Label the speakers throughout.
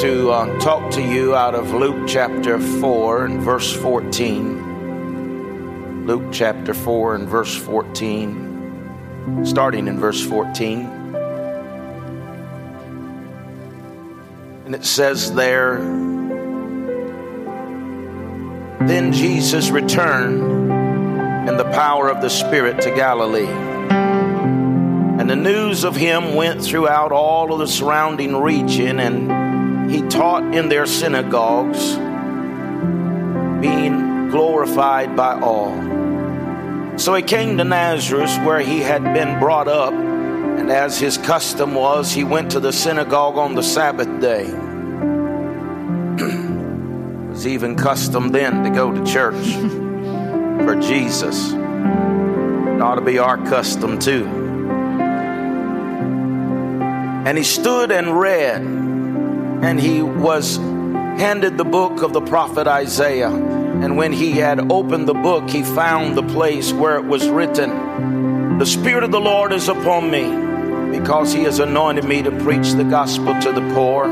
Speaker 1: To uh, talk to you out of Luke chapter 4 and verse 14. Luke chapter 4 and verse 14, starting in verse 14. And it says there, Then Jesus returned in the power of the Spirit to Galilee and the news of him went throughout all of the surrounding region, and taught in their synagogues, being glorified by all. So he came to Nazareth, where he had been brought up, and as his custom was, he went to the synagogue on the Sabbath day. it was even custom then to go to church for Jesus. It ought to be our custom too. And he stood and read, and he was handed the book of the prophet Isaiah. And when he had opened the book, he found the place where it was written, The Spirit of the Lord is upon me, because he has anointed me to preach the gospel to the poor.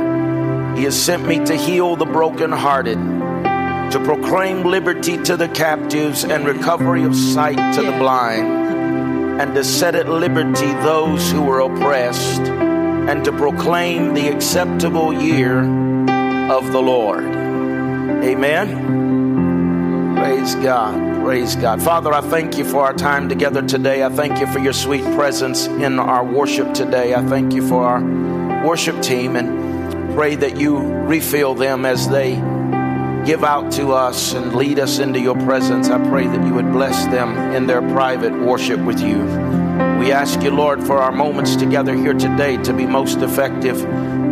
Speaker 1: He has sent me to heal the brokenhearted, to proclaim liberty to the captives and recovery of sight to the blind, and to set at liberty those who were oppressed and to proclaim the acceptable year of the Lord. Amen. Praise God. Praise God. Father, I thank you for our time together today. I thank you for your sweet presence in our worship today. I thank you for our worship team and pray that you refill them as they give out to us and lead us into your presence. I pray that you would bless them in their private worship with you. We ask you, Lord, for our moments together here today to be most effective.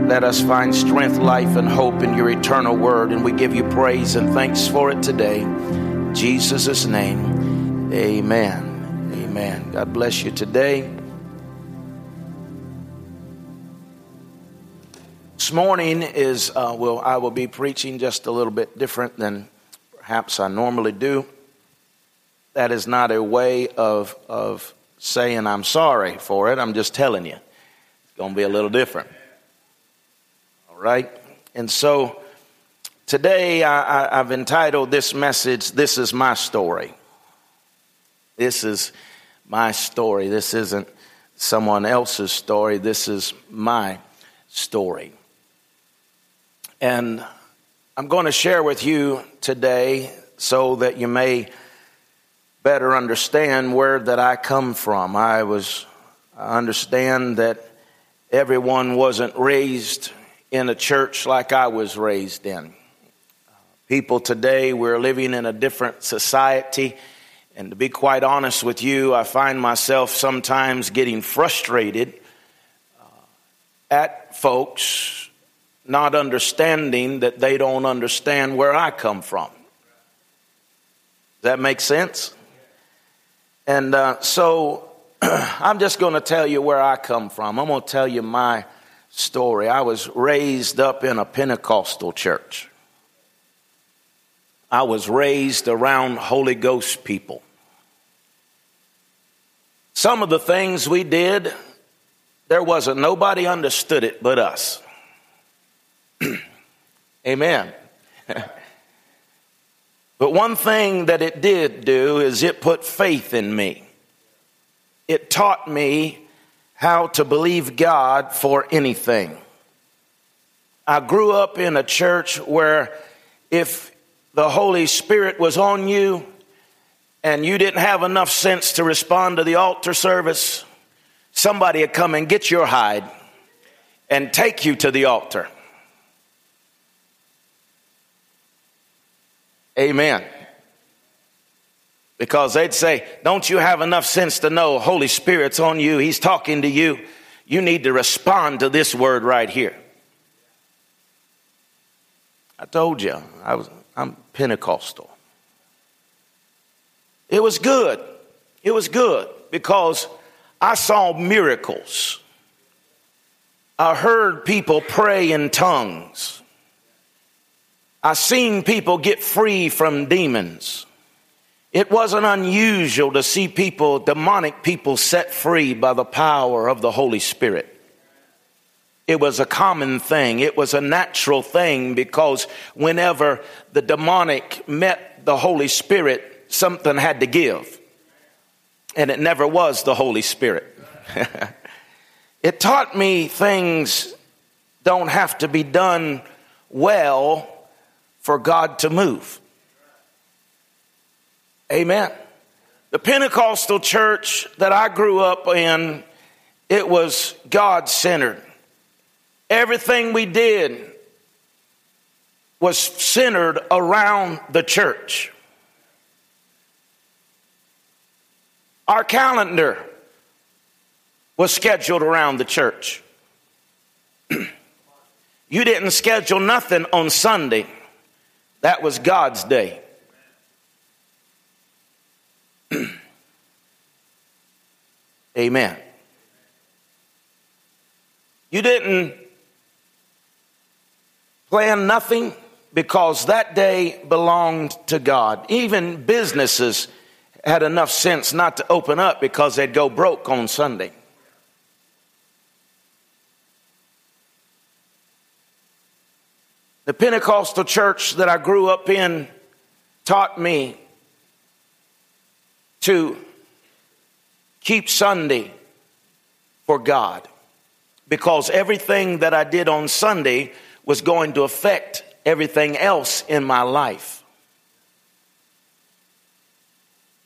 Speaker 1: Let us find strength, life, and hope in your eternal word. And we give you praise and thanks for it today. In Jesus' name, amen. Amen. God bless you today. This morning is, uh, well, I will be preaching just a little bit different than perhaps I normally do. That is not a way of, of saying I'm sorry for it. I'm just telling you. It's going to be a little different. All right? And so today I, have entitled this message, This is My Story. This is my story. This isn't someone else's story. This is my story. And I'm going to share with you today so that you may better understand where that I come from. I was I understand that everyone wasn't raised in a church like I was raised in. People today, we're living in a different society. And to be quite honest with you, I find myself sometimes getting frustrated uh, at folks not understanding that they don't understand where I come from. Does that make sense? And uh, so I'm just going to tell you where I come from. I'm going to tell you my story. I was raised up in a Pentecostal church. I was raised around Holy Ghost people. Some of the things we did, there wasn't nobody understood it but us. Amen. But one thing that it did do is it put faith in me. It taught me how to believe God for anything. I grew up in a church where if the Holy Spirit was on you and you didn't have enough sense to respond to the altar service, somebody would come and get your hide and take you to the altar. Amen. Because they'd say, Don't you have enough sense to know Holy Spirit's on you? He's talking to you. You need to respond to this word right here. I told you, I was, I'm Pentecostal. It was good. It was good because I saw miracles. I heard people pray in tongues. I've seen people get free from demons. It wasn't unusual to see people, demonic people, set free by the power of the Holy Spirit. It was a common thing. It was a natural thing because whenever the demonic met the Holy Spirit, something had to give. And it never was the Holy Spirit. it taught me things don't have to be done well for God to move. Amen. The Pentecostal church that I grew up in, it was God centered. Everything we did was centered around the church. Our calendar was scheduled around the church. you didn't schedule nothing on Sunday, that was God's day. Amen. You didn't plan nothing because that day belonged to God. Even businesses had enough sense not to open up because they'd go broke on Sunday. The Pentecostal church that I grew up in taught me to keep Sunday for God because everything that I did on Sunday was going to affect everything else in my life.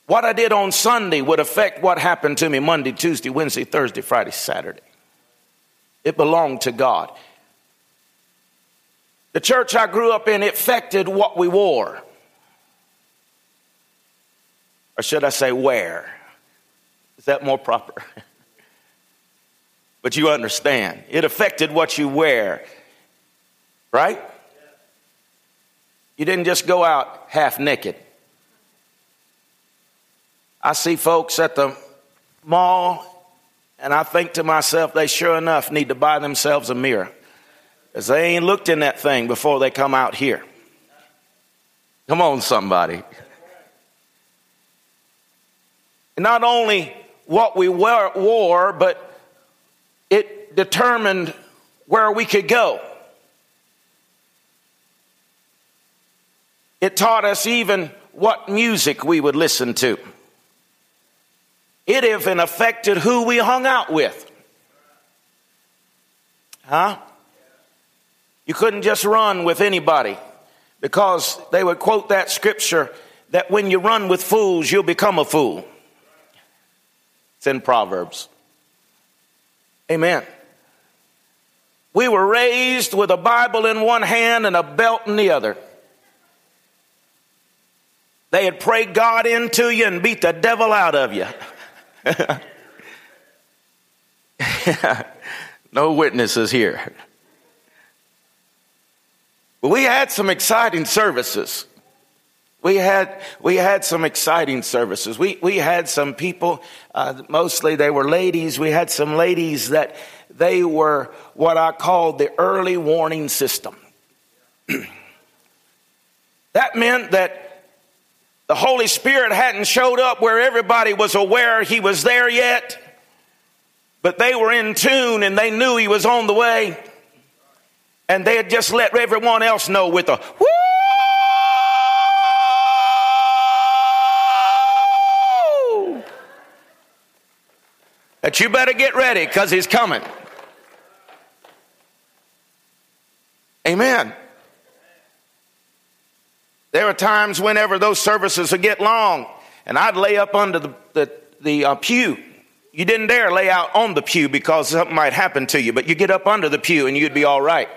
Speaker 1: What I did on Sunday would affect what happened to me Monday, Tuesday, Wednesday, Thursday, Friday, Saturday. It belonged to God. The church I grew up in, affected what we wore. Or should I say, where? Is that more proper? but you understand. It affected what you wear, right? You didn't just go out half naked. I see folks at the mall, and I think to myself, they sure enough need to buy themselves a mirror. Because they ain't looked in that thing before they come out here. Come on, somebody. Not only what we wore, but it determined where we could go. It taught us even what music we would listen to. It even affected who we hung out with. Huh? You couldn't just run with anybody because they would quote that scripture that when you run with fools, you'll become a fool. It's in Proverbs. Amen. We were raised with a Bible in one hand and a belt in the other. They had prayed God into you and beat the devil out of you. no witnesses here. We had some exciting services. We had we had some exciting services. We we had some people, uh, mostly they were ladies. We had some ladies that they were what I called the early warning system. that meant that the Holy Spirit hadn't showed up where everybody was aware he was there yet, but they were in tune and they knew he was on the way. And they had just let everyone else know with a whoo! That you better get ready because he's coming. Amen. There are times whenever those services would get long, and I'd lay up under the, the, the uh, pew. You didn't dare lay out on the pew because something might happen to you, but you get up under the pew and you'd be all right.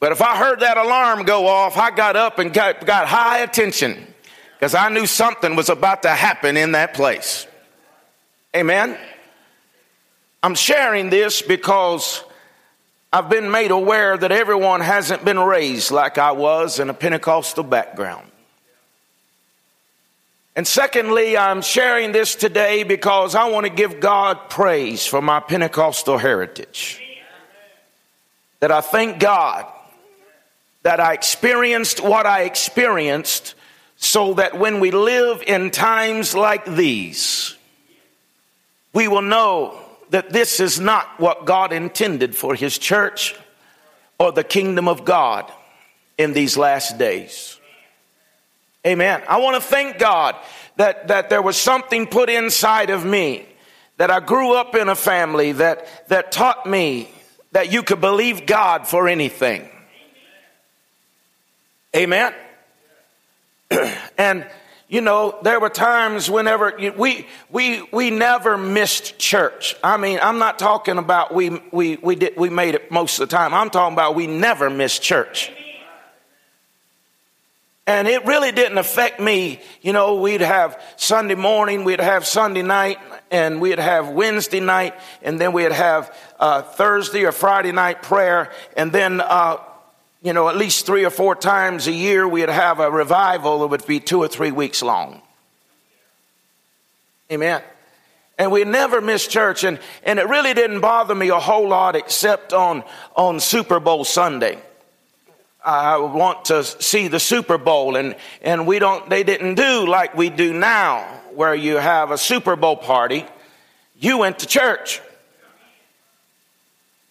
Speaker 1: But if I heard that alarm go off, I got up and got, got high attention because I knew something was about to happen in that place. Amen. I'm sharing this because I've been made aware that everyone hasn't been raised like I was in a Pentecostal background. And secondly, I'm sharing this today because I want to give God praise for my Pentecostal heritage. That I thank God that I experienced what I experienced so that when we live in times like these, we will know that this is not what God intended for his church or the kingdom of God in these last days. Amen. I want to thank God that, that there was something put inside of me, that I grew up in a family that, that taught me that you could believe God for anything. Amen. and you know, there were times whenever we we we never missed church. I mean, I'm not talking about we we we did we made it most of the time. I'm talking about we never missed church. And it really didn't affect me. You know, we'd have Sunday morning, we'd have Sunday night, and we'd have Wednesday night, and then we'd have uh, Thursday or Friday night prayer, and then uh, you know, at least three or four times a year, we'd have a revival that would be two or three weeks long. Amen. And we never missed church, and, and it really didn't bother me a whole lot except on, on Super Bowl Sunday. I want to see the Super Bowl, and, and we don't, they didn't do like we do now, where you have a Super Bowl party. You went to church.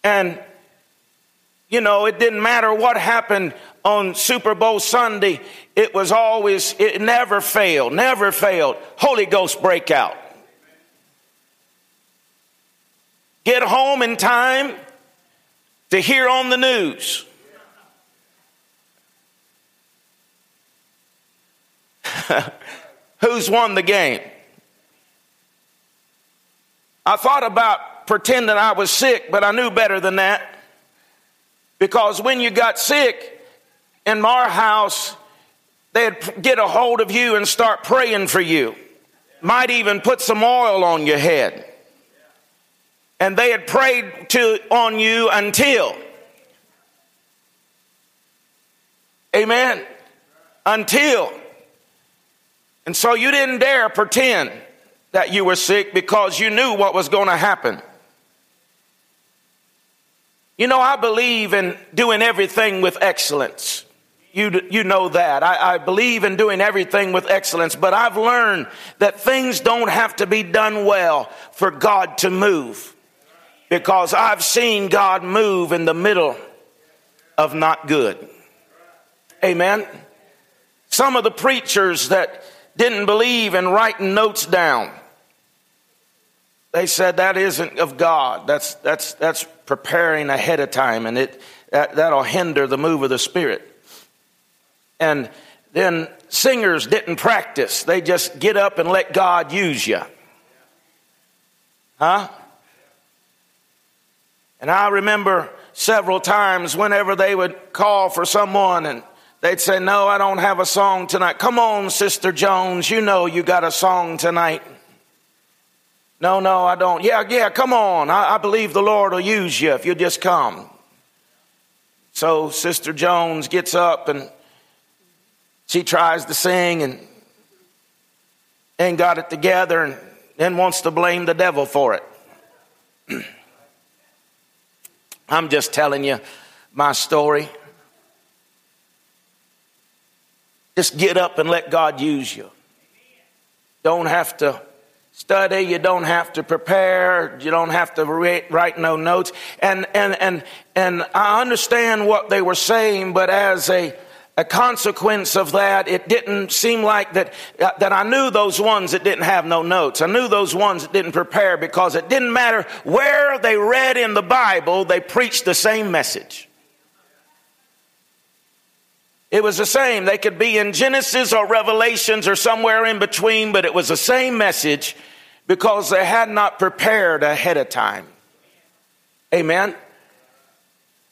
Speaker 1: And you know, it didn't matter what happened on Super Bowl Sunday. It was always, it never failed, never failed. Holy Ghost breakout. Get home in time to hear on the news. Who's won the game? I thought about pretending I was sick, but I knew better than that. Because when you got sick in our house, they'd get a hold of you and start praying for you. Might even put some oil on your head. And they had prayed to on you until. Amen. Until. And so you didn't dare pretend that you were sick because you knew what was going to happen. You know, I believe in doing everything with excellence. You, you know that. I, I believe in doing everything with excellence, but I've learned that things don't have to be done well for God to move. Because I've seen God move in the middle of not good. Amen. Some of the preachers that didn't believe in writing notes down they said that isn't of God. That's, that's, that's preparing ahead of time, and it, that, that'll hinder the move of the Spirit. And then singers didn't practice, they just get up and let God use you. Huh? And I remember several times whenever they would call for someone and they'd say, No, I don't have a song tonight. Come on, Sister Jones, you know you got a song tonight. No, no, I don't. Yeah, yeah, come on. I, I believe the Lord will use you if you just come. So Sister Jones gets up and she tries to sing and ain't got it together and then wants to blame the devil for it. I'm just telling you my story. Just get up and let God use you. Don't have to study. You don't have to prepare. You don't have to write, no notes. And, and, and, and I understand what they were saying, but as a, a consequence of that, it didn't seem like that, uh, that I knew those ones that didn't have no notes. I knew those ones that didn't prepare because it didn't matter where they read in the Bible, they preached the same message. It was the same. They could be in Genesis or Revelations or somewhere in between, but it was the same message because they had not prepared ahead of time. Amen.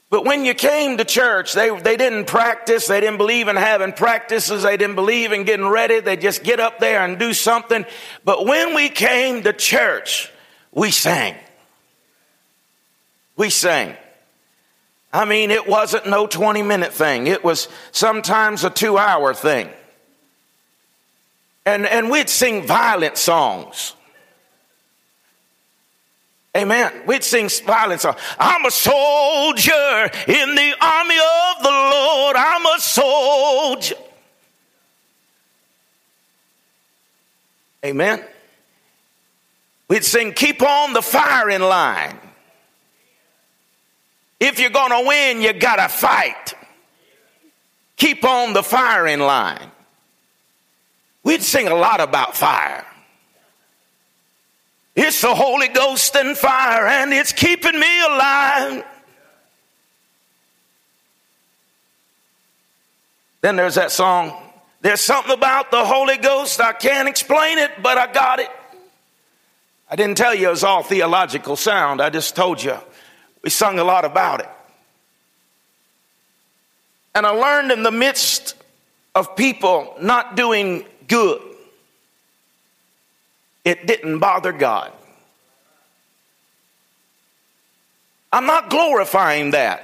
Speaker 1: But when you came to church, they, they didn't practice. They didn't believe in having practices. They didn't believe in getting ready. They just get up there and do something. But when we came to church, we sang. We sang. I mean, it wasn't no 20 minute thing. It was sometimes a two hour thing. And, and we'd sing violent songs. Amen. We'd sing violent songs. I'm a soldier in the army of the Lord. I'm a soldier. Amen. We'd sing, Keep on the firing line. If you're going to win, you got to fight. Keep on the firing line. We'd sing a lot about fire. It's the Holy Ghost and fire, and it's keeping me alive. Then there's that song, There's something about the Holy Ghost, I can't explain it, but I got it. I didn't tell you it was all theological sound, I just told you we sung a lot about it. And I learned in the midst of people not doing good. It didn't bother God. I'm not glorifying that.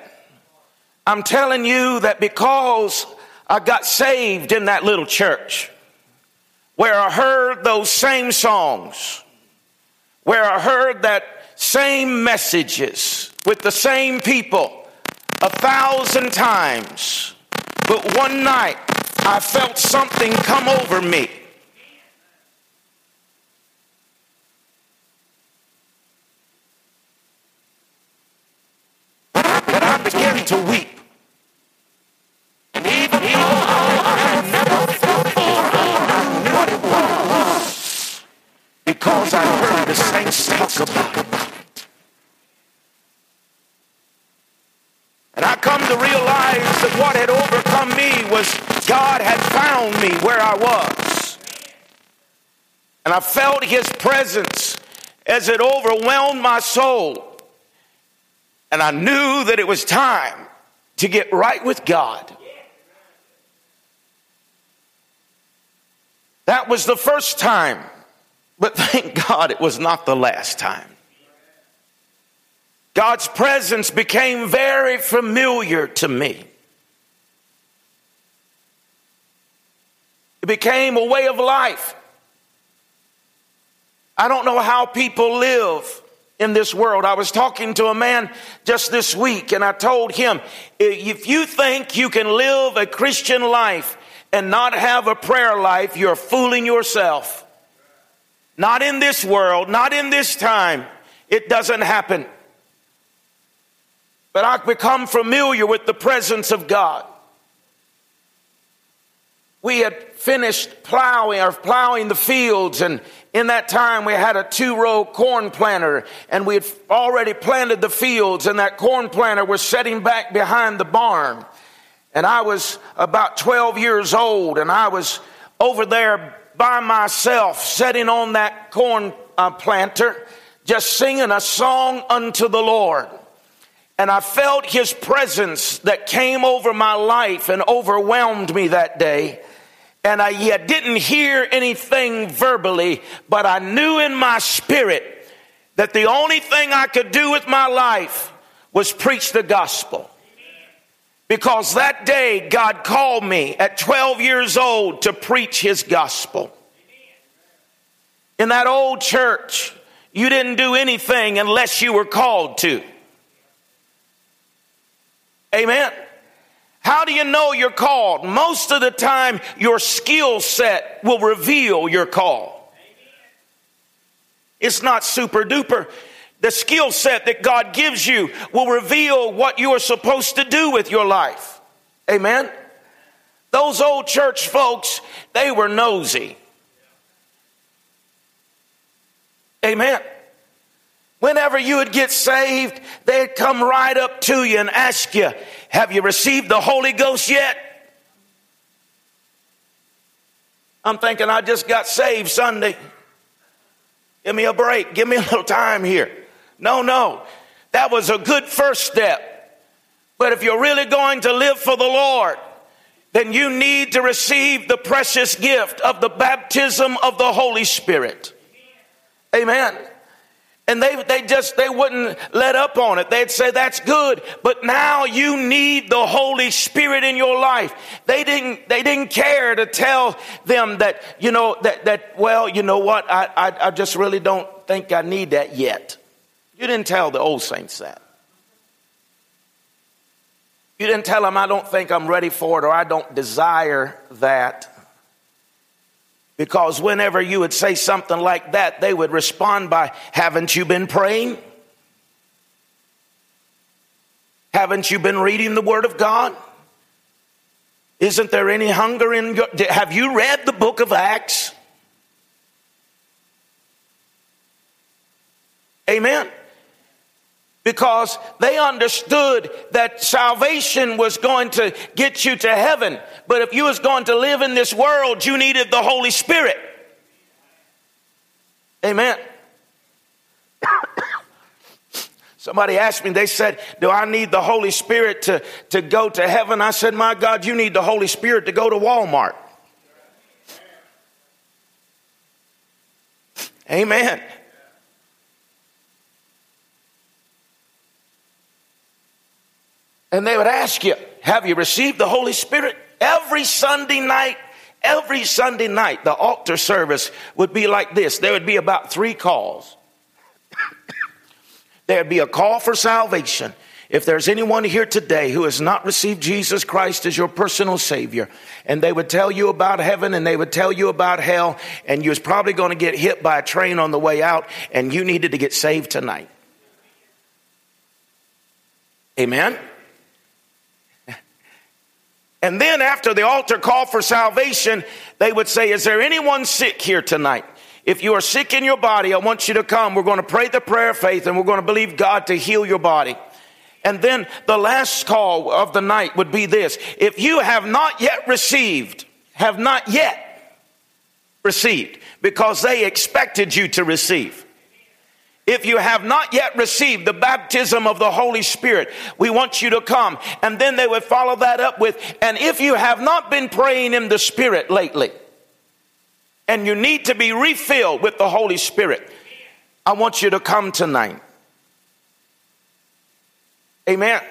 Speaker 1: I'm telling you that because I got saved in that little church, where I heard those same songs, where I heard that same messages with the same people a thousand times, but one night I felt something come over me. I began to weep. And I never felt I knew what it was. Because I heard the saints talk about it. And I come to realize that what had overcome me was God had found me where I was. And I felt his presence as it overwhelmed my soul. And I knew that it was time to get right with God. That was the first time, but thank God it was not the last time. God's presence became very familiar to me. It became a way of life. I don't know how people live in this world. I was talking to a man just this week and I told him, if you think you can live a Christian life and not have a prayer life, you're fooling yourself. Not in this world, not in this time. It doesn't happen. But I've become familiar with the presence of God we had finished plowing or plowing the fields and in that time we had a two row corn planter and we had already planted the fields and that corn planter was setting back behind the barn and i was about 12 years old and i was over there by myself sitting on that corn uh, planter just singing a song unto the lord and I felt his presence that came over my life and overwhelmed me that day. And I yet didn't hear anything verbally, but I knew in my spirit that the only thing I could do with my life was preach the gospel. Because that day God called me at 12 years old to preach his gospel. In that old church, you didn't do anything unless you were called to. Amen. How do you know you're called? Most of the time, your skill set will reveal your call. It's not super duper. The skill set that God gives you will reveal what you are supposed to do with your life. Amen. Those old church folks, they were nosy. Amen. Whenever you would get saved, they'd come right up to you and ask you, Have you received the Holy Ghost yet? I'm thinking, I just got saved Sunday. Give me a break. Give me a little time here. No, no. That was a good first step. But if you're really going to live for the Lord, then you need to receive the precious gift of the baptism of the Holy Spirit. Amen. And they, they just, they wouldn't let up on it. They'd say, that's good, but now you need the Holy Spirit in your life. They didn't, they didn't care to tell them that, you know, that, that, well, you know what? I, I, I just really don't think I need that yet. You didn't tell the old saints that. You didn't tell them, I don't think I'm ready for it or I don't desire that. Because whenever you would say something like that, they would respond by, Haven't you been praying? Haven't you been reading the Word of God? Isn't there any hunger in your. Have you read the book of Acts? Amen. Because they understood that salvation was going to get you to heaven. But if you was going to live in this world, you needed the Holy Spirit. Amen. Somebody asked me, they said, Do I need the Holy Spirit to, to go to heaven? I said, My God, you need the Holy Spirit to go to Walmart. Amen. And they would ask you, Have you received the Holy Spirit? Every Sunday night, every Sunday night, the altar service would be like this. There would be about three calls. There'd be a call for salvation. If there's anyone here today who has not received Jesus Christ as your personal Savior, and they would tell you about heaven and they would tell you about hell, and you was probably going to get hit by a train on the way out, and you needed to get saved tonight. Amen? And then after the altar call for salvation, they would say, Is there anyone sick here tonight? If you are sick in your body, I want you to come. We're going to pray the prayer of faith and we're going to believe God to heal your body. And then the last call of the night would be this. If you have not yet received, have not yet received, because they expected you to receive. If you have not yet received the baptism of the Holy Spirit, we want you to come. And then they would follow that up with, and if you have not been praying in the Spirit lately, and you need to be refilled with the Holy Spirit, I want you to come tonight. Amen.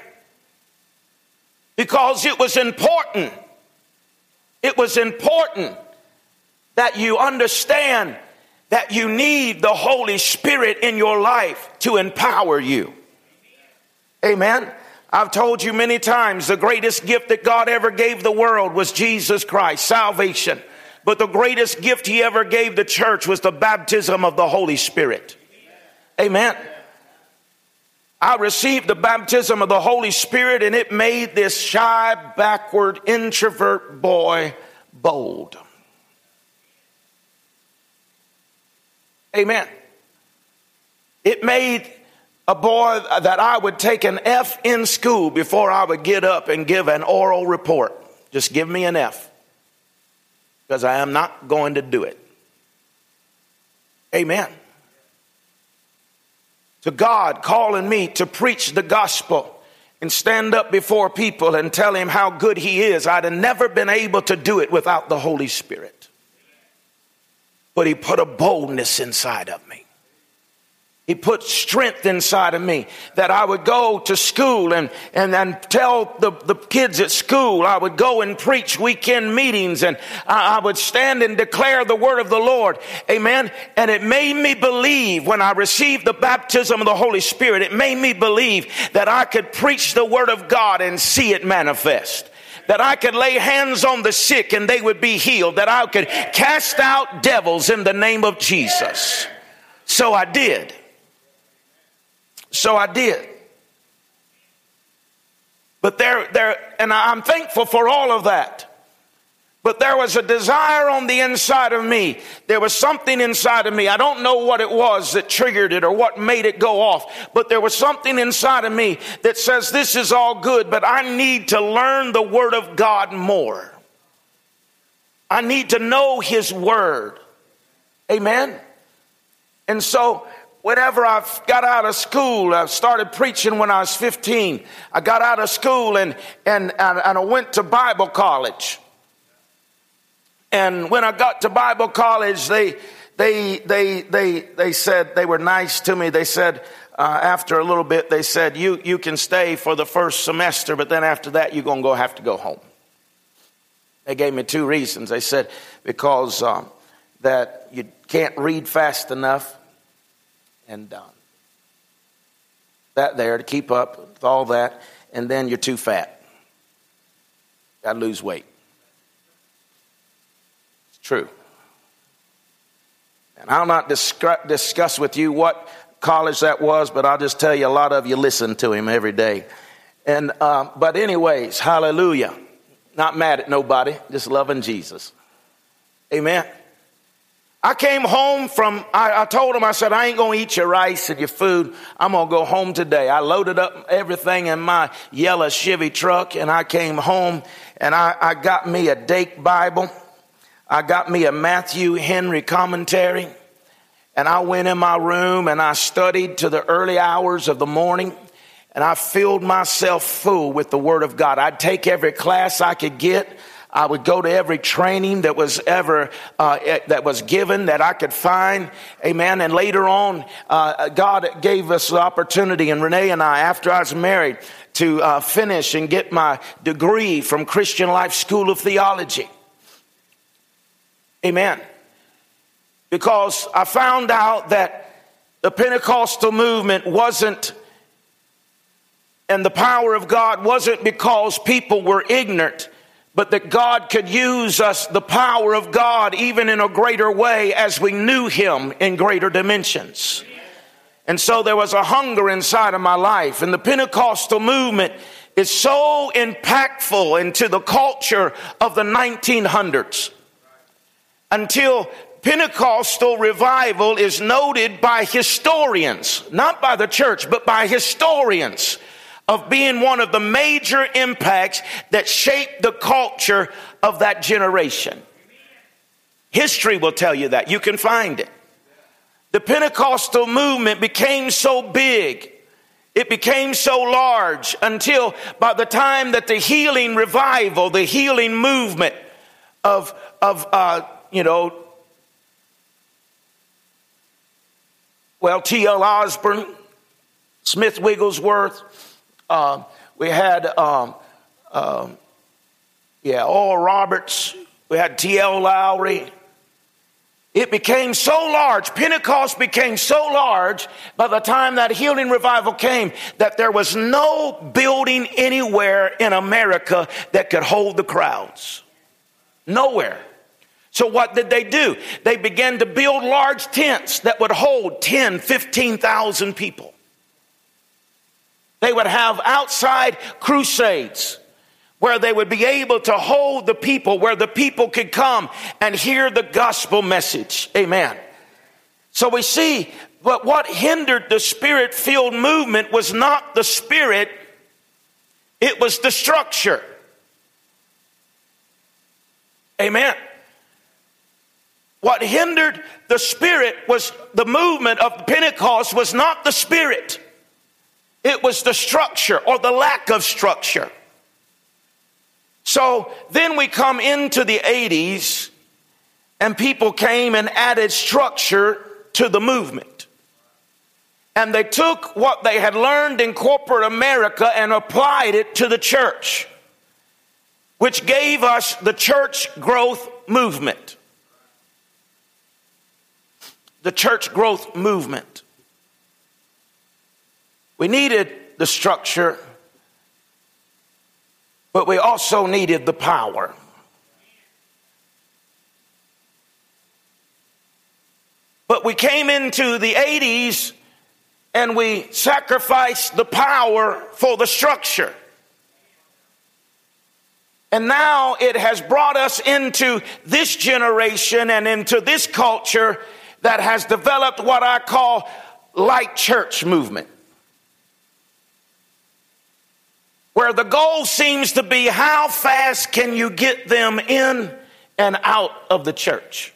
Speaker 1: Because it was important. It was important that you understand that you need the Holy Spirit in your life to empower you. Amen. I've told you many times the greatest gift that God ever gave the world was Jesus Christ, salvation. But the greatest gift he ever gave the church was the baptism of the Holy Spirit. Amen. I received the baptism of the Holy Spirit and it made this shy, backward, introvert boy bold. Amen. It made a boy that I would take an F in school before I would get up and give an oral report. Just give me an F because I am not going to do it. Amen. To God calling me to preach the gospel and stand up before people and tell him how good he is, I'd have never been able to do it without the Holy Spirit. But he put a boldness inside of me. He put strength inside of me that I would go to school and, and, and tell the, the kids at school. I would go and preach weekend meetings and I, I would stand and declare the word of the Lord. Amen. And it made me believe when I received the baptism of the Holy Spirit, it made me believe that I could preach the word of God and see it manifest that I could lay hands on the sick and they would be healed, that I could cast out devils in the name of Jesus. So I did. So I did. But there, there, and I'm thankful for all of that. But there was a desire on the inside of me. There was something inside of me. I don't know what it was that triggered it or what made it go off, but there was something inside of me that says this is all good, but I need to learn the Word of God more. I need to know His Word. Amen. And so whenever I got out of school, I started preaching when I was 15. I got out of school and, and, and, I went to Bible college. And when I got to Bible college, they, they, they, they, they said, they were nice to me. They said, uh, after a little bit, they said, you, you can stay for the first semester, but then after that, you're going to go have to go home. They gave me two reasons. They said, because um, that you can't read fast enough and done. That there to keep up with all that, and then you're too fat. Got to lose weight. True. And I'll not discuss with you what college that was, but I'll just tell you a lot of you listen to him every day. And, uh, but anyways, hallelujah. Not mad at nobody, just loving Jesus. Amen. I came home from, I, I, told him, I said, I ain't gonna eat your rice and your food. I'm gonna go home today. I loaded up everything in my yellow Chevy truck and I came home and I, I got me a Dake Bible. I got me a Matthew Henry commentary. And I went in my room and I studied to the early hours of the morning and I filled myself full with the Word of God. I'd take every class I could get. I would go to every training that was ever uh, eh, that was given that I could find. Amen. And later on, uh, God gave us the opportunity, and Renee and I, after I was married, to uh, finish and get my degree from Christian Life School of Theology. Amen. Because I found out that the Pentecostal movement wasn't and the power of God wasn't because people were ignorant but that God could use us, the power of God, even in a greater way as we knew Him in greater dimensions. And so there was a hunger inside of my life. And the Pentecostal movement is so impactful into the culture of the 1900s until Pentecostal revival is noted by historians, not by the church, but by historians of being one of the major impacts that shaped the culture of that generation. History will tell you that. You can find it. The Pentecostal movement became so big, it became so large until by the time that the healing revival, the healing movement of, of uh, you know, well, T.L. Osborn, Smith Wigglesworth, um, we had, um, um, yeah, Oral Roberts. We had T.L. Lowery. It became so large, Pentecost became so large by the time that healing revival came that there was no building anywhere in America that could hold the crowds. Nowhere. So what did they do? They began to build large tents that would hold 10, 15,000 people. They would have outside crusades where they would be able to hold the people, where the people could come and hear the gospel message. Amen. So we see, but what hindered the spirit filled movement was not the spirit, it was the structure. Amen. What hindered the spirit was the movement of Pentecost was not the spirit. It was the structure or the lack of structure. So then we come into the 80s and people came and added structure to the movement. And they took what they had learned in corporate America and applied it to the church, which gave us the church growth movement. The church growth movement. We needed the structure, but we also needed the power. But we came into the 80s and we sacrificed the power for the structure. And now it has brought us into this generation and into this culture that has developed what I call light church movement. where the goal seems to be how fast can you get them in and out of the church.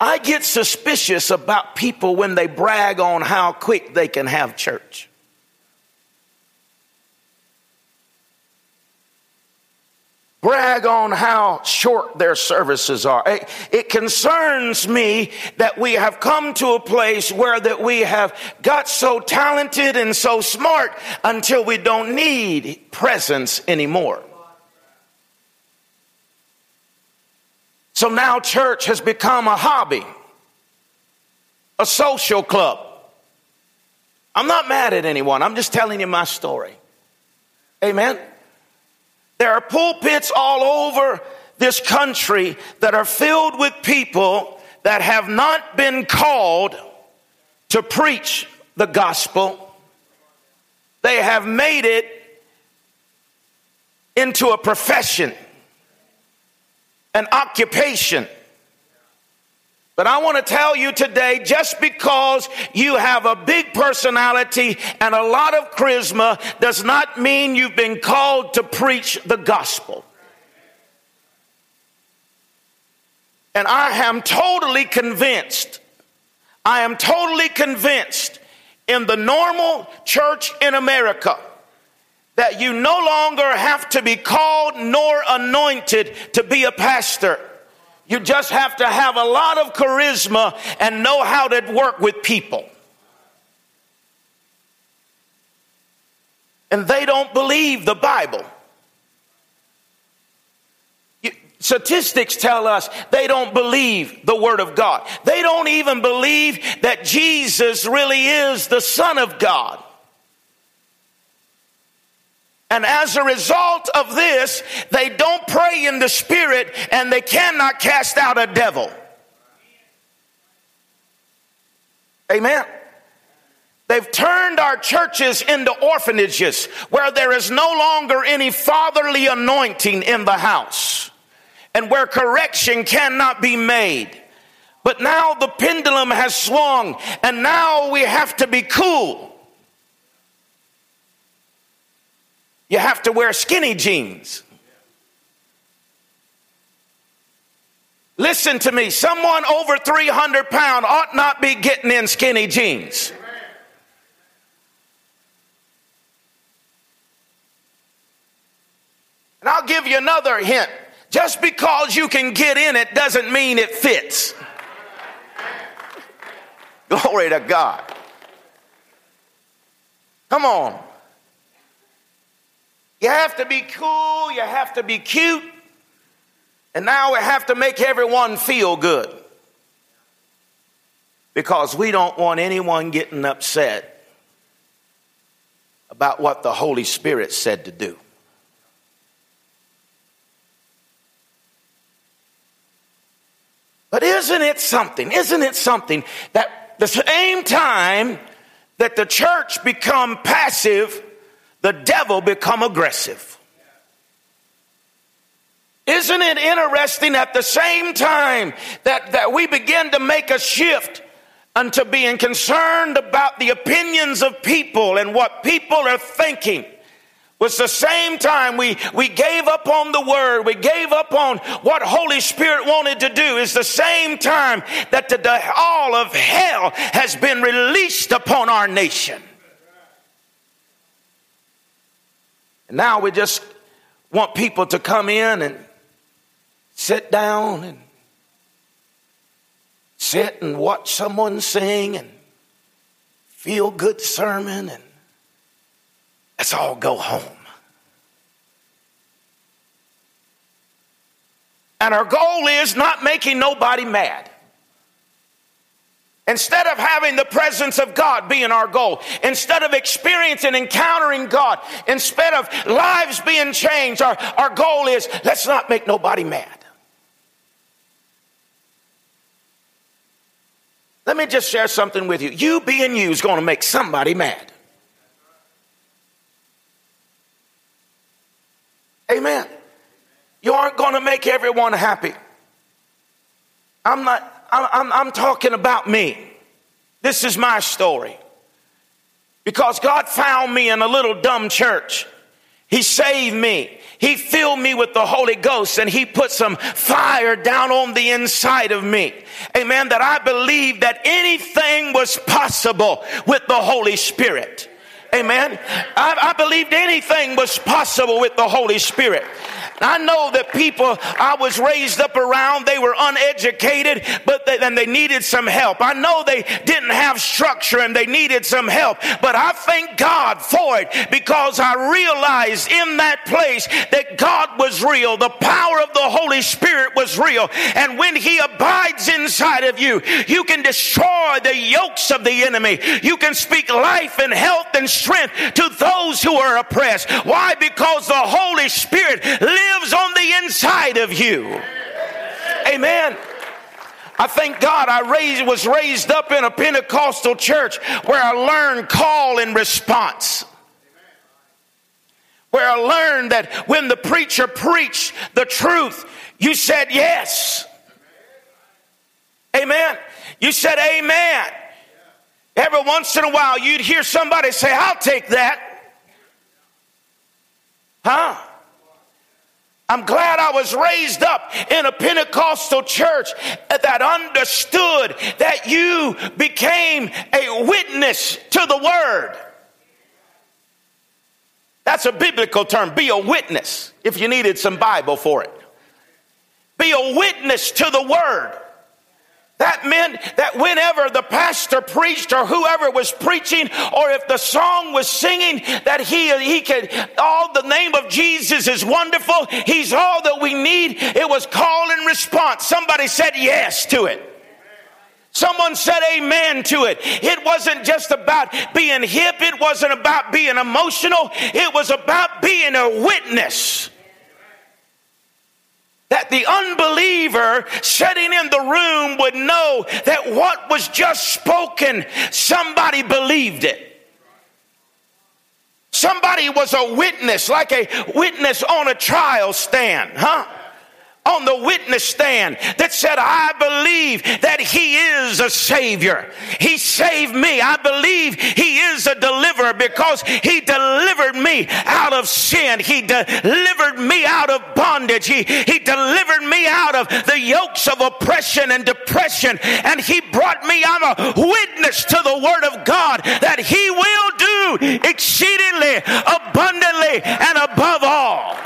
Speaker 1: I get suspicious about people when they brag on how quick they can have church. Brag on how short their services are. It, it, concerns me that we have come to a place where that we have got so talented and so smart until we don't need presence anymore. So now church has become a hobby, a social club. I'm not mad at anyone. I'm just telling you my story. Amen. There are pulpits all over this country that are filled with people that have not been called to preach the gospel. They have made it into a profession, an occupation. But I want to tell you today just because you have a big personality and a lot of charisma does not mean you've been called to preach the gospel. And I am totally convinced, I am totally convinced in the normal church in America that you no longer have to be called nor anointed to be a pastor. You just have to have a lot of charisma and know how to work with people. And they don't believe the Bible. Statistics tell us they don't believe the Word of God. They don't even believe that Jesus really is the Son of God. And as a result of this, they don't pray in the Spirit and they cannot cast out a devil. Amen. They've turned our churches into orphanages where there is no longer any fatherly anointing in the house and where correction cannot be made. But now the pendulum has swung and now we have to be cool. You have to wear skinny jeans. Listen to me. Someone over 300 pound ought not be getting in skinny jeans. And I'll give you another hint. Just because you can get in it doesn't mean it fits. Glory to God. Come on. You have to be cool, you have to be cute, and now we have to make everyone feel good. Because we don't want anyone getting upset about what the Holy Spirit said to do. But isn't it something? Isn't it something that the same time that the church become passive, the devil become aggressive? Isn't it interesting at the same time that, that we begin to make a shift unto being concerned about the opinions of people and what people are thinking? was the same time we, we gave up on the word, we gave up on what Holy Spirit wanted to do, is the same time that the, the, all of hell has been released upon our nation. And now we just want people to come in and sit down and sit and watch someone sing and feel good sermon and Let's all go home. And our goal is not making nobody mad. Instead of having the presence of God being our goal, instead of experiencing, encountering God, instead of lives being changed, our, our goal is let's not make nobody mad. Let me just share something with you. You being you is going to make somebody mad. Amen. You aren't going to make everyone happy. I'm not, I'm, I'm, talking about me. This is my story. Because God found me in a little dumb church. He saved me. He filled me with the Holy Ghost and He put some fire down on the inside of me. Amen. That I believed that anything was possible with the Holy Spirit. Amen. I, I believed anything was possible with the Holy Spirit. I know that people I was raised up around, they were uneducated, but they, and they needed some help. I know they didn't have structure and they needed some help, but I thank God for it because I realized in that place that God was real. The power of the Holy Spirit was real. And when He abides inside of you, you can destroy the yokes of the enemy. You can speak life and health and strength to those who are oppressed. Why? Because the Holy Spirit lives lives on the inside of you. Amen. I thank God I raised, was raised up in a Pentecostal church where I learned call and response. Where I learned that when the preacher preached the truth, you said yes. Amen. You said amen. Every once in a while, you'd hear somebody say, I'll take that. Huh? I'm glad I was raised up in a Pentecostal church that understood that you became a witness to the word. That's a biblical term. Be a witness if you needed some Bible for it. Be a witness to the word. That meant that whenever the pastor preached or whoever was preaching or if the song was singing that he, he could, all the name of Jesus is wonderful. He's all that we need. It was call and response. Somebody said yes to it. Someone said amen to it. It wasn't just about being hip. It wasn't about being emotional. It was about being a witness that the unbeliever sitting in the room would know that what was just spoken, somebody believed it. Somebody was a witness, like a witness on a trial stand, huh? On the witness stand that said, I believe that He is a Savior. He saved me. I believe He is a deliverer because He delivered me out of sin. He delivered me out of bondage. He, he delivered me out of the yokes of oppression and depression. And He brought me, I'm a witness to the Word of God that He will do exceedingly, abundantly, and above all.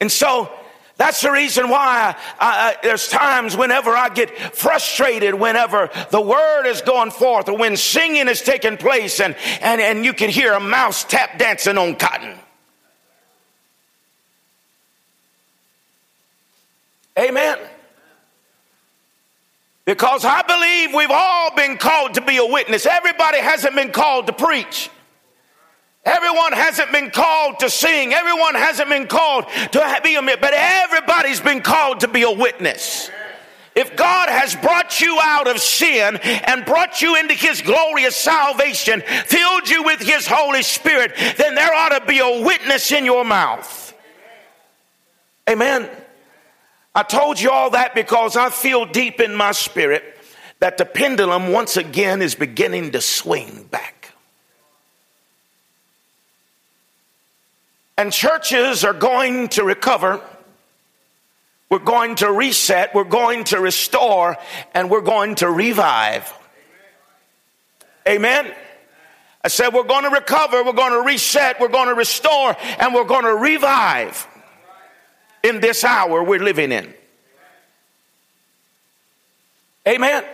Speaker 1: And so that's the reason why I, I, there's times whenever I get frustrated, whenever the word is going forth, or when singing is taking place, and, and, and you can hear a mouse tap dancing on cotton. Amen. Because I believe we've all been called to be a witness. Everybody hasn't been called to preach. Everyone hasn't been called to sing. Everyone hasn't been called to be a, but everybody's been called to be a witness. If God has brought you out of sin and brought you into His glorious salvation, filled you with His Holy Spirit, then there ought to be a witness in your mouth. Amen. I told you all that because I feel deep in my spirit that the pendulum once again is beginning to swing back. And churches are going to recover. We're going to reset. We're going to restore. And we're going to revive. Amen. I said, we're going to recover. We're going to reset. We're going to restore. And we're going to revive in this hour we're living in. Amen.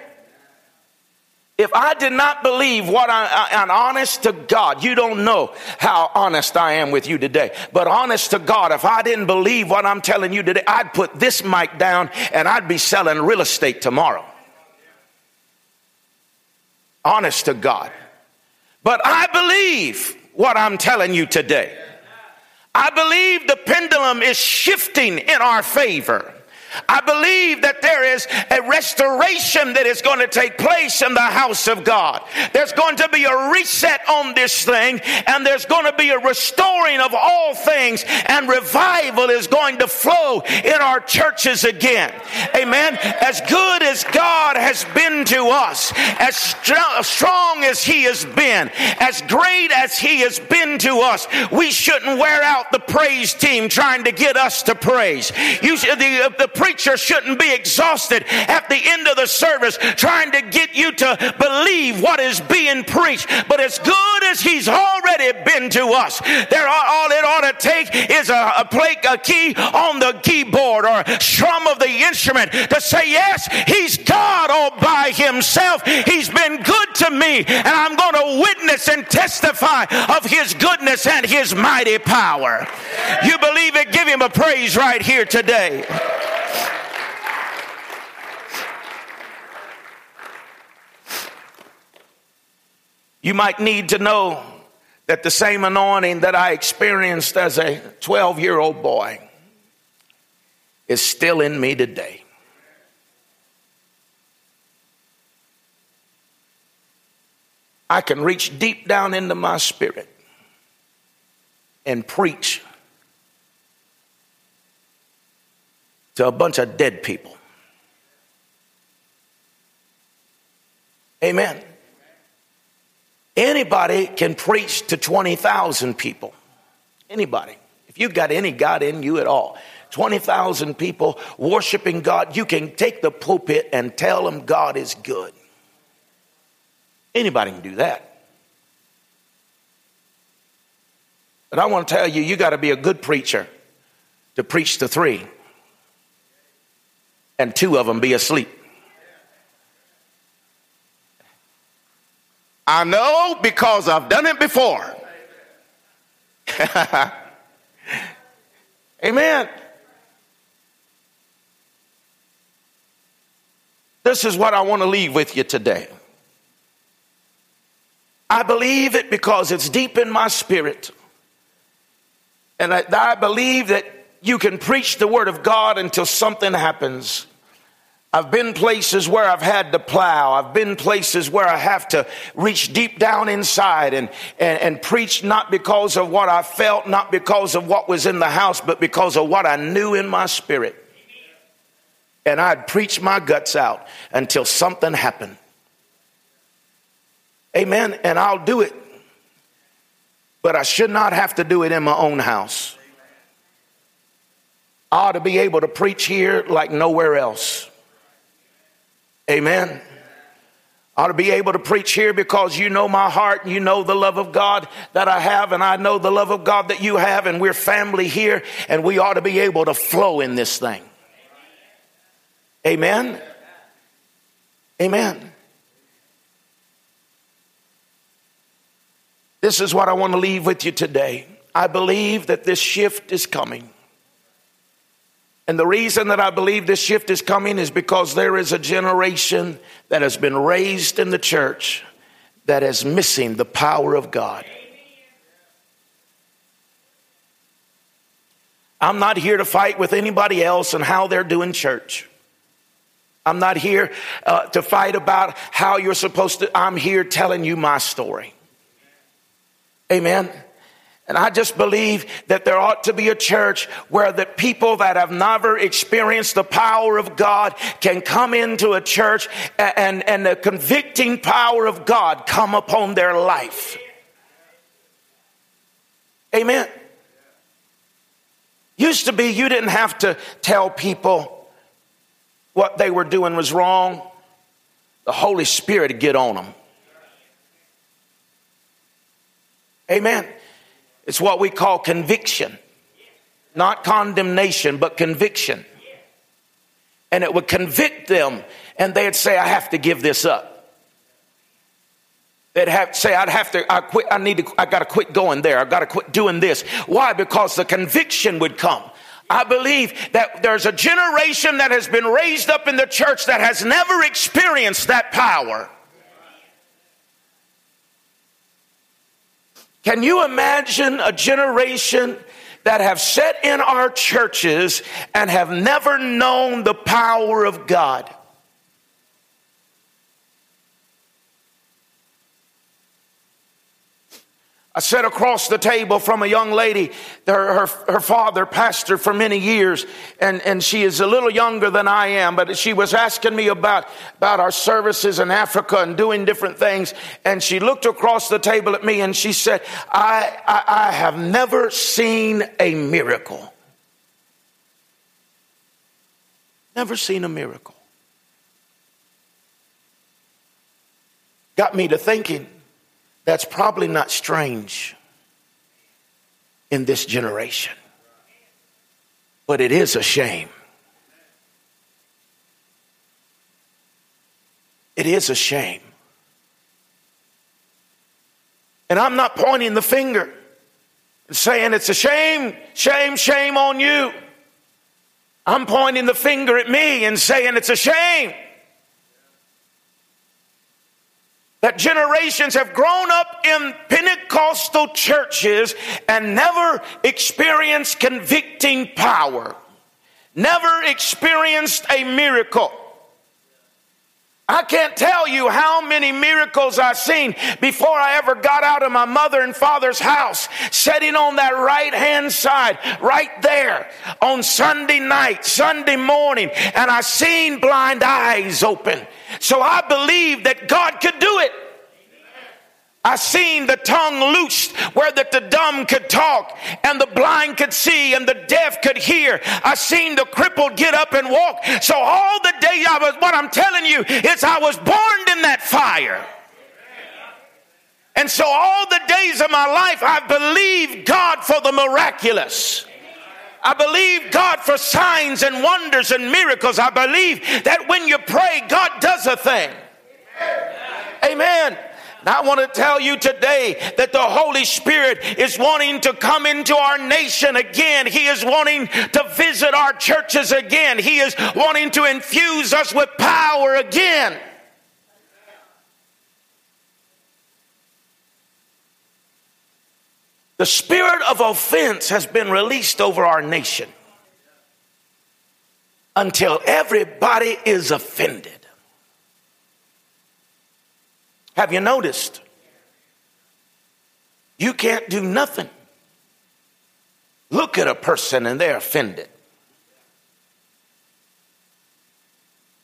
Speaker 1: If I did not believe what I, am honest to God, you don't know how honest I am with you today. But honest to God, if I didn't believe what I'm telling you today, I'd put this mic down and I'd be selling real estate tomorrow. Honest to God. But I believe what I'm telling you today. I believe the pendulum is shifting in our favor. I believe that there is a restoration that is going to take place in the house of God. There's going to be a reset on this thing, and there's going to be a restoring of all things, and revival is going to flow in our churches again. Amen. As good as God has been to us, as strong as He has been, as great as He has been to us, we shouldn't wear out the praise team trying to get us to praise. You, the, uh, the preacher shouldn't be exhausted at the end of the service trying to get you to believe what is being preached. But as good as he's already been to us, there are, all it ought to take is a, a plate, a key on the keyboard or strum of the instrument to say, yes, he's God all by himself. He's been good to me and I'm going to witness and testify of his goodness and his mighty power. You believe it? Give him a praise right here today. You might need to know that the same anointing that I experienced as a 12 year old boy is still in me today. I can reach deep down into my spirit and preach to a bunch of dead people. Amen. Anybody can preach to 20,000 people. Anybody. If you've got any God in you at all, 20,000 people worshiping God, you can take the pulpit and tell them God is good. Anybody can do that. But I want to tell you, you got to be a good preacher to preach to three, and two of them be asleep. I know because I've done it before. Amen. This is what I want to leave with you today. I believe it because it's deep in my spirit. And I, I, believe that you can preach the word of God until something happens. I've been places where I've had to plow. I've been places where I have to reach deep down inside and, and, and preach not because of what I felt, not because of what was in the house, but because of what I knew in my spirit. And I'd preach my guts out until something happened. Amen. And I'll do it. But I should not have to do it in my own house. I ought to be able to preach here like nowhere else. Amen. I ought to be able to preach here because you know my heart and you know the love of God that I have, and I know the love of God that you have, and we're family here, and we ought to be able to flow in this thing. Amen. Amen. This is what I want to leave with you today. I believe that this shift is coming. And the reason that I believe this shift is coming is because there is a generation that has been raised in the church that is missing the power of God. I'm not here to fight with anybody else and how they're doing church. I'm not here uh, to fight about how you're supposed to. I'm here telling you my story. Amen. And I just believe that there ought to be a church where the people that have never experienced the power of God can come into a church and, and the convicting power of God come upon their life. Amen. Used to be you didn't have to tell people what they were doing was wrong. The Holy Spirit would get on them. Amen. It's what we call conviction. Not condemnation, but conviction. And it would convict them, and they'd say, I have to give this up. They'd have say, I'd have to, I quit, I need to, I gotta quit going there. I gotta quit doing this. Why? Because the conviction would come. I believe that there's a generation that has been raised up in the church that has never experienced that power. Can you imagine a generation that have sat in our churches and have never known the power of God? I sat across the table from a young lady, her, her, her, father pastor for many years, and, and she is a little younger than I am, but she was asking me about, about our services in Africa and doing different things. And she looked across the table at me and she said, I, I, I have never seen a miracle. Never seen a miracle. Got me to thinking that's probably not strange in this generation. But it is a shame. It is a shame. And I'm not pointing the finger and saying it's a shame, shame, shame on you. I'm pointing the finger at me and saying it's a shame that generations have grown up in Pentecostal churches and never experienced convicting power. never experienced a miracle. I can't tell you how many miracles I've seen before I ever got out of my mother and father's house, sitting on that right hand side, right there on Sunday night, Sunday morning, and I seen blind eyes open. So I believe that God could do it. I seen the tongue loosed where that the dumb could talk and the blind could see and the deaf could hear. I seen the crippled get up and walk. So all the day I was, what I'm telling you is I was born in that fire. And so all the days of my life, I believe God for the miraculous. I believe God for signs and wonders and miracles. I believe that when you pray, God does a thing. Amen. I want to tell you today that the Holy Spirit is wanting to come into our nation again. He is wanting to visit our churches again. He is wanting to infuse us with power again. The spirit of offense has been released over our nation until everybody is offended. Have you noticed? You can't do nothing. Look at a person and they're offended.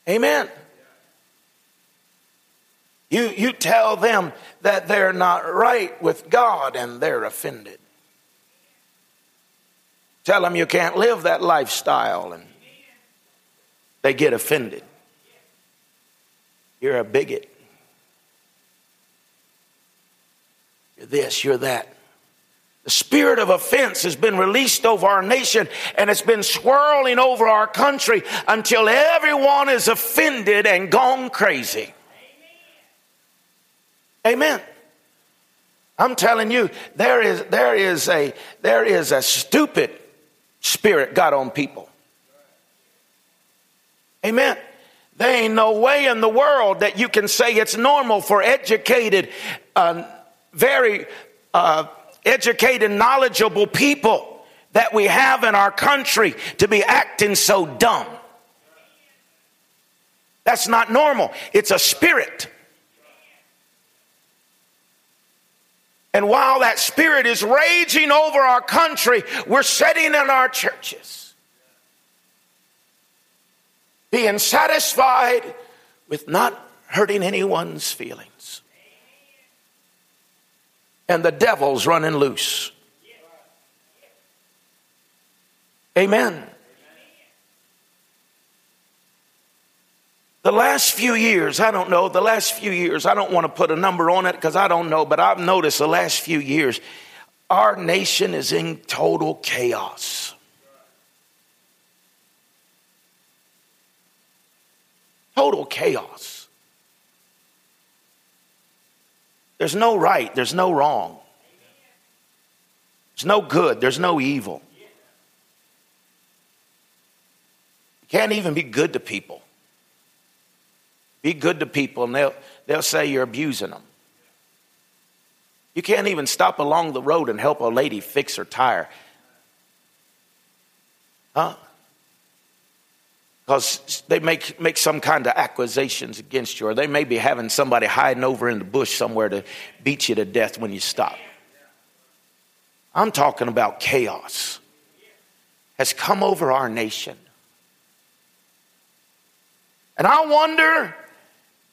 Speaker 1: Amen. You, you tell them that they're not right with God and they're offended. Tell them you can't live that lifestyle and they get offended. You're a bigot. You're this, you're that. The spirit of offense has been released over our nation and it's been swirling over our country until everyone is offended and gone crazy. Amen. I'm telling you, there is, there is a, there is a stupid spirit got on people. Amen. There ain't no way in the world that you can say it's normal for educated, uh, very uh, educated, knowledgeable people that we have in our country to be acting so dumb. That's not normal. It's a spirit. And while that spirit is raging over our country, we're sitting in our churches, being satisfied with not hurting anyone's feelings and the devil's running loose. Amen. The last few years, I don't know, the last few years, I don't want to put a number on it because I don't know, but I've noticed the last few years, our nation is in total chaos. Total chaos. There's no right, there's no wrong. There's no good, there's no evil. You can't even be good to people. Be good to people and they'll, they'll say you're abusing them. You can't even stop along the road and help a lady fix her tire. Huh? because they make, make some kind of accusations against you, or they may be having somebody hiding over in the bush somewhere to beat you to death when you stop. I'm talking about chaos has come over our nation. And I wonder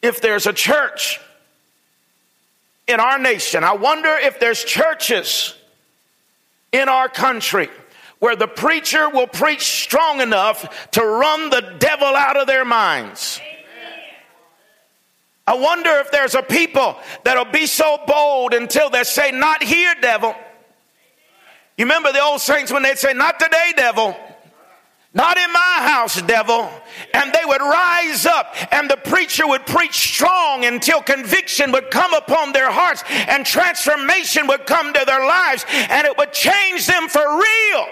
Speaker 1: if there's a church in our nation. I wonder if there's churches in our country where the preacher will preach strong enough to run the devil out of their minds. I wonder if there's a people that'll be so bold until they say, Not here, devil. You remember the old saints when they'd say, Not today, devil. Not in my house, devil. And they would rise up and the preacher would preach strong until conviction would come upon their hearts and transformation would come to their lives and it would change them for real.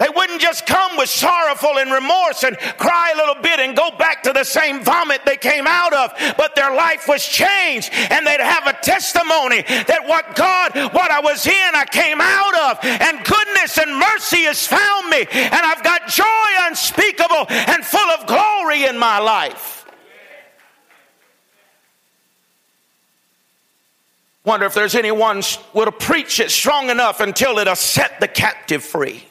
Speaker 1: They wouldn't just come with sorrowful and remorse and cry a little bit and go back to the same vomit they came out of, but their life was changed and they'd have a testimony that what God, what I was in, I came out of, and goodness and mercy has found me, and I've got joy unspeakable and full of glory in my life. Wonder if there's anyone would preach it strong enough until it'll set the captive free.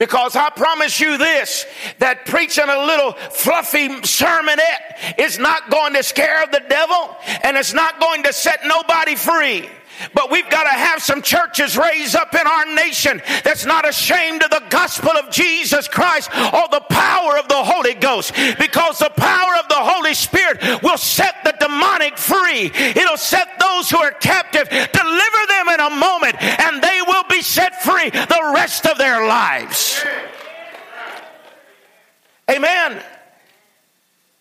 Speaker 1: Because I promise you this, that preaching a little fluffy sermonette is not going to scare the devil and it's not going to set nobody free. But we've got to have some churches raised up in our nation that's not ashamed of the gospel of Jesus Christ or the power of the Holy Ghost. Because the power of the Holy Spirit will set the demonic free. It'll set those who are captive, deliver them in a moment, and they set free the rest of their lives. Amen.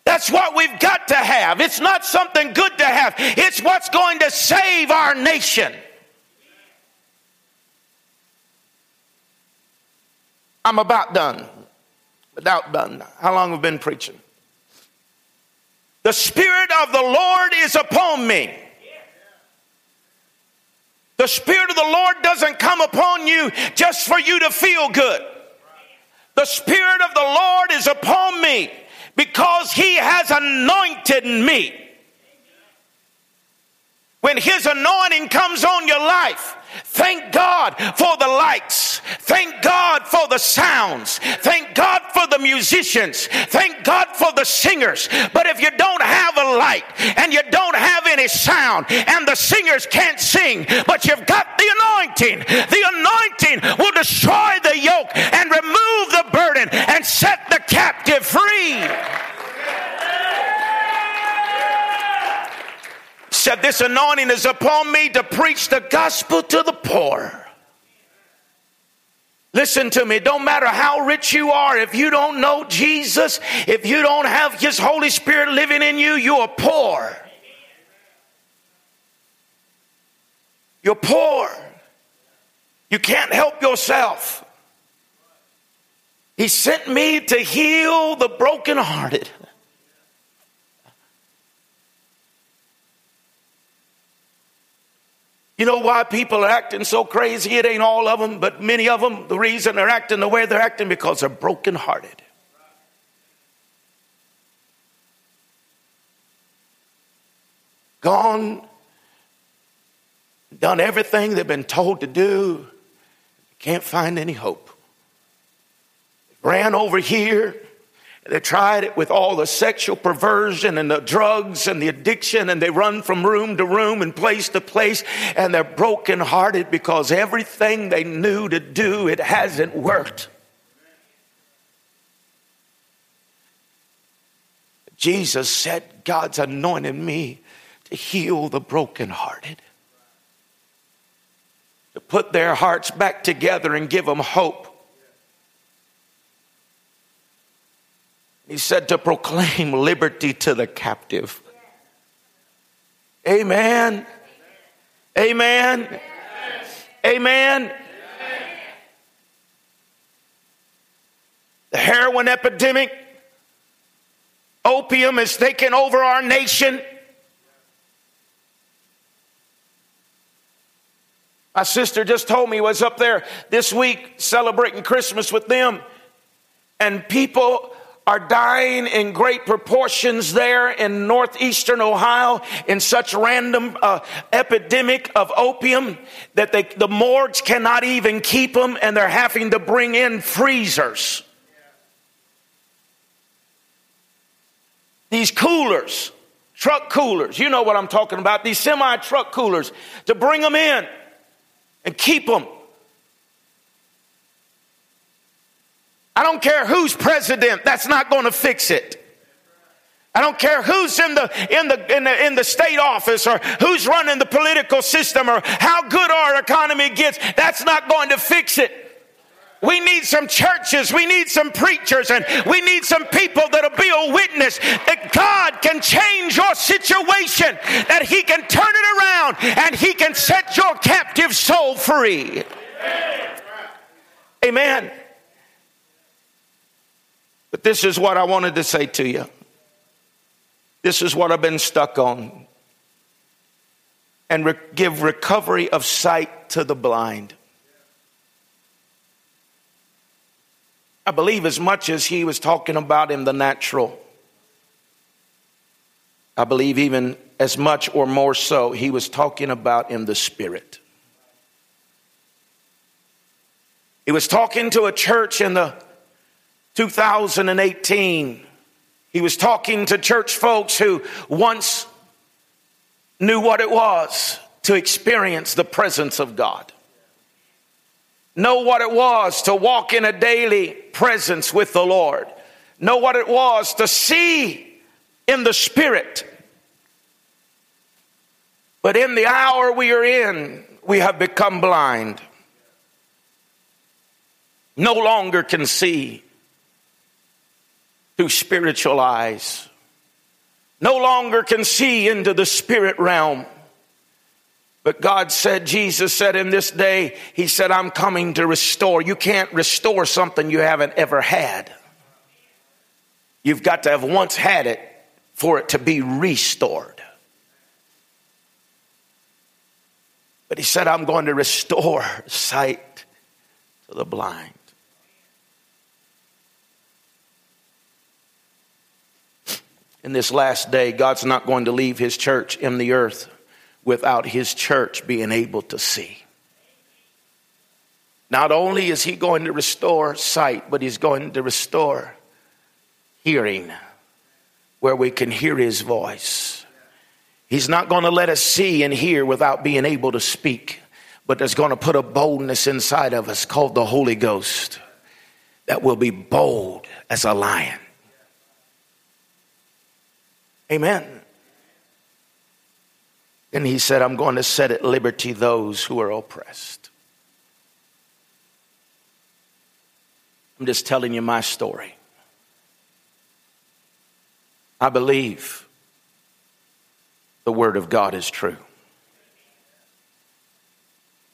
Speaker 1: That's what we've got to have. It's not something good to have, it's what's going to save our nation. I'm about done. About done. How long have we been preaching? The Spirit of the Lord is upon me. The Spirit of the Lord doesn't come upon you just for you to feel good. The Spirit of the Lord is upon me because he has anointed me. When his anointing comes on your life, Thank God for the lights. Thank God for the sounds. Thank God for the musicians. Thank God for the singers. But if you don't have a light and you don't have any sound and the singers can't sing, but you've got the anointing, the anointing will destroy the yoke and remove the burden and set the captive free. Said, This anointing is upon me to preach the gospel to the poor. Listen to me. Don't matter how rich you are. If you don't know Jesus, if you don't have His Holy Spirit living in you, you are poor. You're poor. You can't help yourself. He sent me to heal the brokenhearted. You know why people are acting so crazy? It ain't all of them, but many of them, the reason they're acting the way they're acting because they're brokenhearted. Gone, done everything they've been told to do, can't find any hope. Ran over here, they tried it with all the sexual perversion and the drugs and the addiction, and they run from room to room and place to place, and they're brokenhearted because everything they knew to do, it hasn't worked. Jesus said, God's anointed me to heal the brokenhearted, to put their hearts back together and give them hope. He said to proclaim liberty to the captive. Amen. Amen. Amen. The heroin epidemic, opium is taking over our nation. My sister just told me was up there this week celebrating Christmas with them, and people are dying in great proportions there in northeastern Ohio in such random uh, epidemic of opium that they, the morgues cannot even keep them and they're having to bring in freezers. These coolers, truck coolers, you know what I'm talking about, these semi truck coolers to bring them in and keep them. I don't care who's president, that's not going to fix it. I don't care who's in the, in the, in the, in the state office or who's running the political system or how good our economy gets. That's not going to fix it. We need some churches, we need some preachers, and we need some people that'll be a witness that God can change your situation, that He can turn it around, and He can set your captive soul free. Amen. But this is what I wanted to say to you. This is what I've been stuck on. and re- give recovery of sight to the blind. I believe as much as he was talking about in the natural, I believe even as much or more so, he was talking about in the spirit. He was talking to a church in the 2018. He was talking to church folks who once knew what it was to experience the presence of God. Know what it was to walk in a daily presence with the Lord. Know what it was to see in the Spirit. But in the hour we are in, we have become blind. No longer can see through spiritual eyes. No longer can see into the spirit realm. But God said, Jesus said in this day, He said, I'm coming to restore. You can't restore something you haven't ever had. You've got to have once had it for it to be restored. But He said, I'm going to restore sight to the blind. In this last day, God's not going to leave His church in the earth without his church being able to see. Not only is he going to restore sight, but he's going to restore hearing where we can hear his voice. He's not going to let us see and hear without being able to speak, but there's going to put a boldness inside of us called the Holy Ghost that will be bold as a lion. Amen. And he said, I'm going to set at liberty those who are oppressed. I'm just telling you my story. I believe the Word of God is true.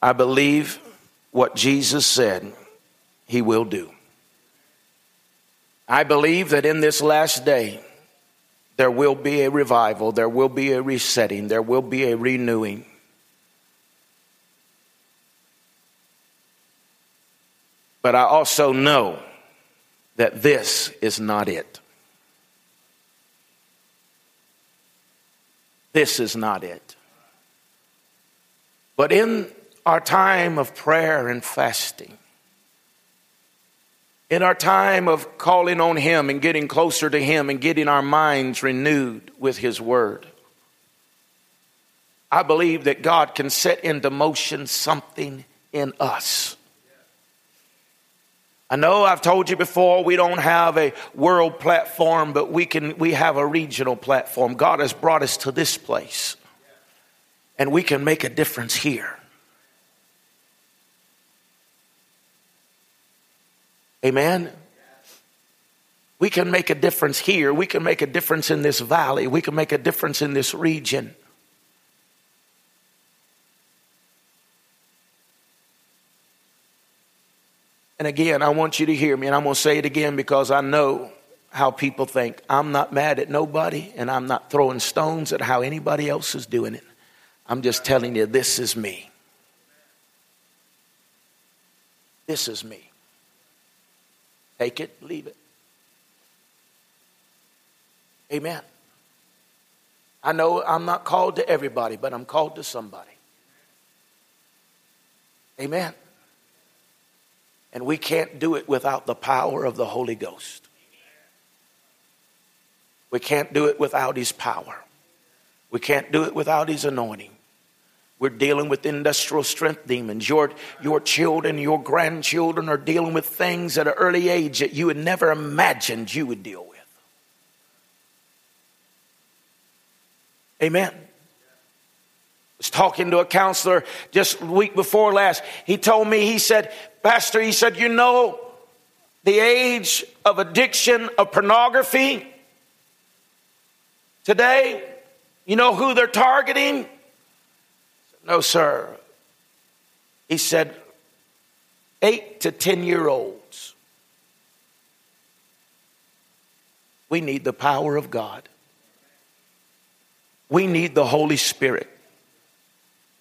Speaker 1: I believe what Jesus said He will do. I believe that in this last day, there will be a revival, there will be a resetting, there will be a renewing. But I also know that this is not it. This is not it. But in our time of prayer and fasting, in our time of calling on Him and getting closer to Him and getting our minds renewed with His Word, I believe that God can set into motion something in us. I know I've told you before we don't have a world platform, but we can we have a regional platform. God has brought us to this place. And we can make a difference here. Amen. We can make a difference here. We can make a difference in this valley. We can make a difference in this region. And again, I want you to hear me, and I'm going to say it again because I know how people think. I'm not mad at nobody, and I'm not throwing stones at how anybody else is doing it. I'm just telling you, this is me. This is me. Take it, leave it. Amen. I know I'm not called to everybody, but I'm called to somebody. Amen. And we can't do it without the power of the Holy Ghost. We can't do it without His power. We can't do it without His anointing. We're dealing with industrial strength demons. Your, your children, your grandchildren are dealing with things at an early age that you had never imagined you would deal with. Amen. I was talking to a counselor just week before last. He told me, he said, Pastor, he said, you know, the age of addiction of pornography today, you know who they're targeting? No, sir. He said, eight to 10 year olds. We need the power of God. We need the Holy Spirit.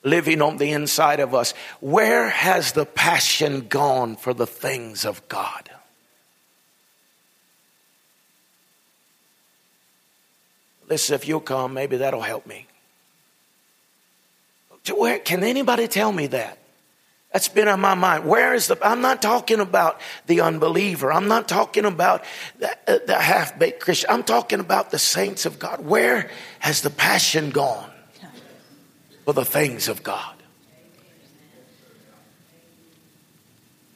Speaker 1: living on the inside of us. Where has the passion gone for the things of God? Listen, if you'll come, maybe that'll help me. Where, can anybody tell me that? That's been on my mind. Where is the, I'm not talking about the unbeliever. I'm not talking about the, uh, the half baked Christian. I'm talking about the saints of God. Where has the passion gone for the things of God?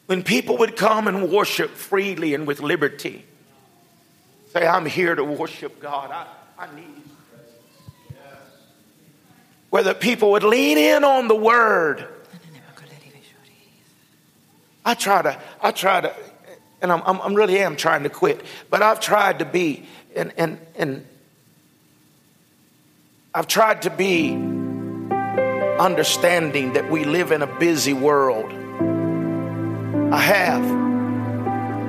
Speaker 1: When people would come and worship freely and with liberty, say, I'm here to worship God. I, I need. Where the people would lean in on the word I try to, I try to, and I'm, I'm, really am trying to quit, but I've tried to be, and, and, and I've tried to be understanding that we live in a busy world. I have.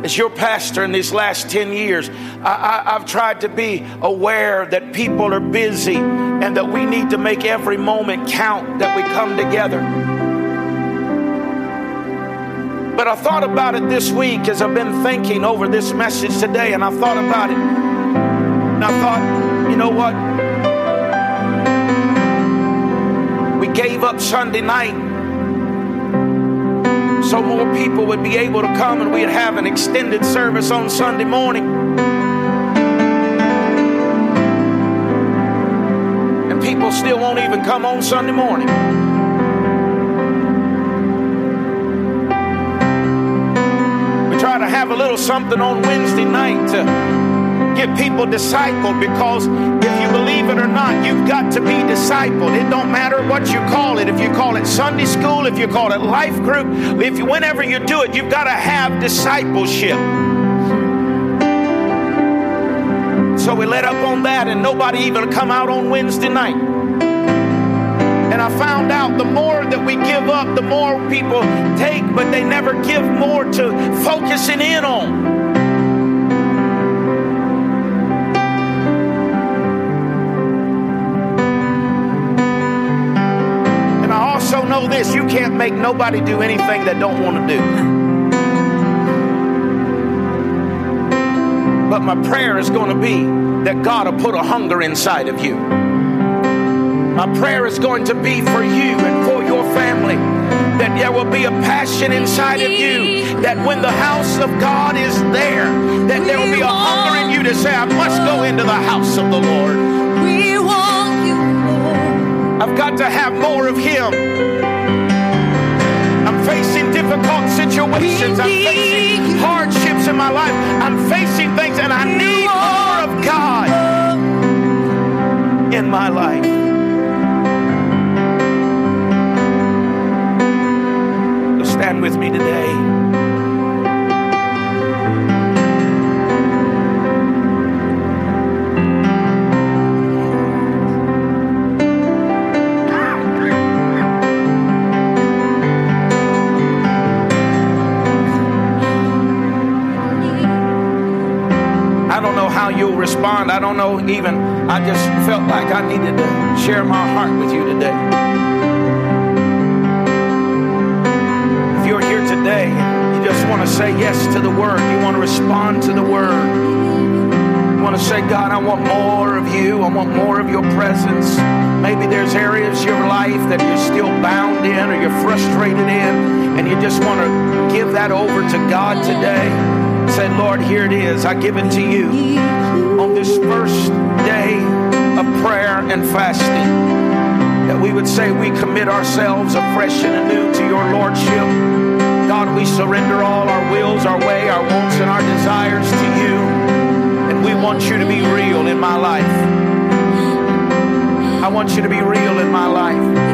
Speaker 1: As your pastor in these last 10 years, I, have tried to be aware that people are busy and that we need to make every moment count that we come together. But I thought about it this week as I've been thinking over this message today, and I thought about it. And I thought, you know what? We gave up Sunday night so more people would be able to come and we'd have an extended service on Sunday morning. And people still won't even come on Sunday morning. We try to have a little something on Wednesday night to get people discipled because if you believe it or not, you've got to be discipled. It don't matter what you call it. If you call it Sunday school, if you call it life group, if you, whenever you do it, you've got to have discipleship. So we let up on that, and nobody even come out on Wednesday night. And I found out the more that we give up, the more people take, but they never give more to focusing in on. Know this you can't make nobody do anything they don't want to do. But my prayer is going to be that God will put a hunger inside of you. My prayer is going to be for you and for your family that there will be a passion inside of you that when the house of God is there, that there will be a hunger in you to say, I must go into the house of the Lord. We want you, I've got to have more of Him. I'm facing difficult situations. I'm facing hardships in my life. I'm facing things and I need more of God in my life. stand with me today. How you'll respond. I don't know even. I just felt like I needed to share my heart with you today. If you're here today, you just want to say yes to the word, you want to respond to the word, you want to say, God, I want more of you, I want more of your presence. Maybe there's areas of your life that you're still bound in or you're frustrated in, and you just want to give that over to God today. Say, Lord, here it is. I give it to you on this first day of prayer and fasting that we would say we commit ourselves afresh and anew to your lordship. God, we surrender all our wills, our way, our wants, and our desires to you. And we want you to be real in my life. I want you to be real in my life.